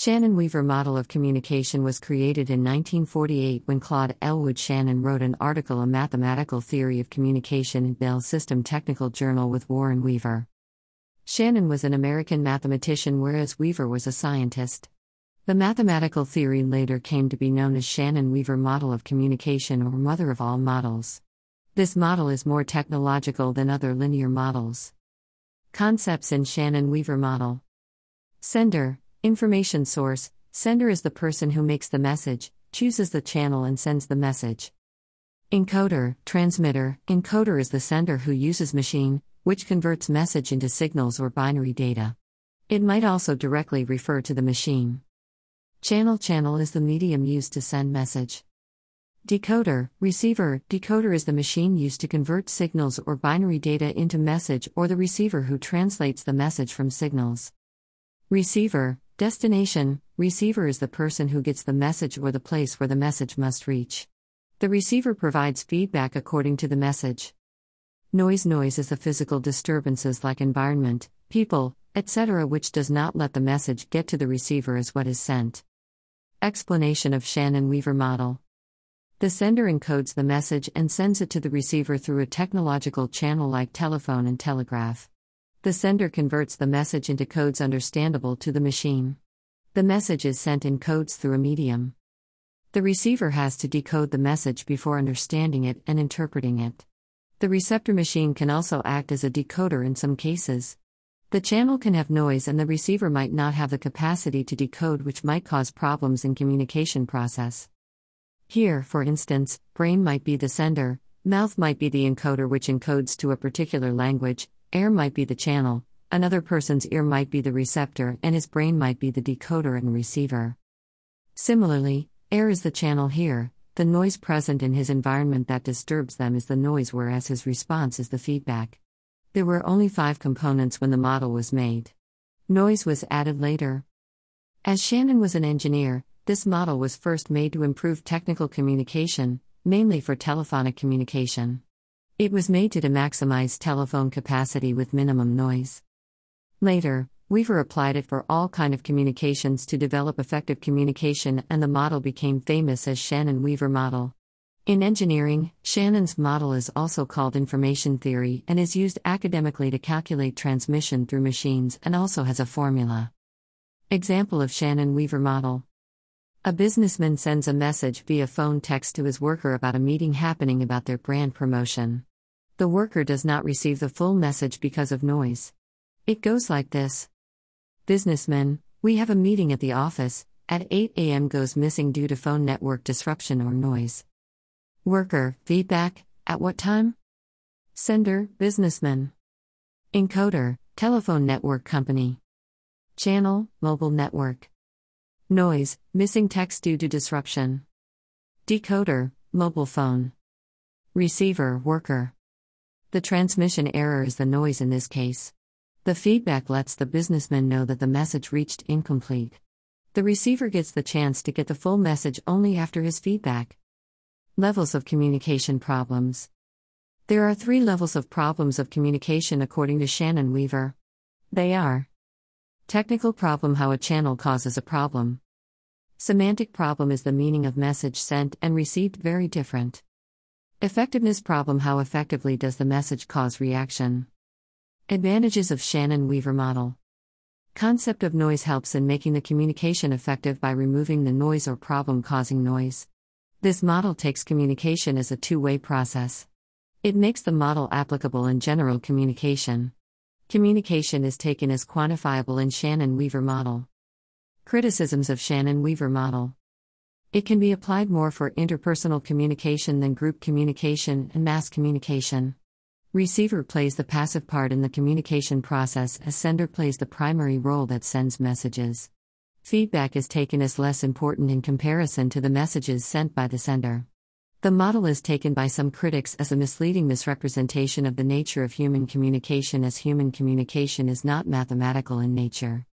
Shannon Weaver model of communication was created in 1948 when Claude Elwood Shannon wrote an article A Mathematical Theory of Communication in Bell System Technical Journal with Warren Weaver. Shannon was an American mathematician whereas Weaver was a scientist. The mathematical theory later came to be known as Shannon Weaver model of communication or mother of all models. This model is more technological than other linear models. Concepts in Shannon Weaver model Sender Information source Sender is the person who makes the message, chooses the channel, and sends the message. Encoder, transmitter Encoder is the sender who uses machine, which converts message into signals or binary data. It might also directly refer to the machine. Channel Channel is the medium used to send message. Decoder, receiver, decoder is the machine used to convert signals or binary data into message or the receiver who translates the message from signals. Receiver, Destination Receiver is the person who gets the message or the place where the message must reach. The receiver provides feedback according to the message. Noise Noise is the physical disturbances like environment, people, etc., which does not let the message get to the receiver as what is sent. Explanation of Shannon Weaver model The sender encodes the message and sends it to the receiver through a technological channel like telephone and telegraph. The sender converts the message into codes understandable to the machine. The message is sent in codes through a medium. The receiver has to decode the message before understanding it and interpreting it. The receptor machine can also act as a decoder in some cases. The channel can have noise and the receiver might not have the capacity to decode, which might cause problems in communication process. Here, for instance, brain might be the sender, mouth might be the encoder which encodes to a particular language, Air might be the channel, another person's ear might be the receptor, and his brain might be the decoder and receiver. Similarly, air is the channel here, the noise present in his environment that disturbs them is the noise, whereas his response is the feedback. There were only five components when the model was made. Noise was added later. As Shannon was an engineer, this model was first made to improve technical communication, mainly for telephonic communication. It was made to, to maximize telephone capacity with minimum noise. Later, Weaver applied it for all kind of communications to develop effective communication and the model became famous as Shannon Weaver model. In engineering, Shannon's model is also called information theory and is used academically to calculate transmission through machines and also has a formula. Example of Shannon Weaver model A businessman sends a message via phone text to his worker about a meeting happening about their brand promotion. The worker does not receive the full message because of noise. It goes like this Businessman, we have a meeting at the office, at 8 a.m. goes missing due to phone network disruption or noise. Worker, feedback, at what time? Sender, businessman. Encoder, telephone network company. Channel, mobile network. Noise, missing text due to disruption. Decoder, mobile phone. Receiver, worker. The transmission error is the noise in this case. The feedback lets the businessman know that the message reached incomplete. The receiver gets the chance to get the full message only after his feedback. Levels of communication problems. There are three levels of problems of communication according to Shannon Weaver. They are Technical problem how a channel causes a problem. Semantic problem is the meaning of message sent and received very different. Effectiveness problem How effectively does the message cause reaction? Advantages of Shannon Weaver model. Concept of noise helps in making the communication effective by removing the noise or problem causing noise. This model takes communication as a two way process. It makes the model applicable in general communication. Communication is taken as quantifiable in Shannon Weaver model. Criticisms of Shannon Weaver model. It can be applied more for interpersonal communication than group communication and mass communication. Receiver plays the passive part in the communication process as sender plays the primary role that sends messages. Feedback is taken as less important in comparison to the messages sent by the sender. The model is taken by some critics as a misleading misrepresentation of the nature of human communication, as human communication is not mathematical in nature.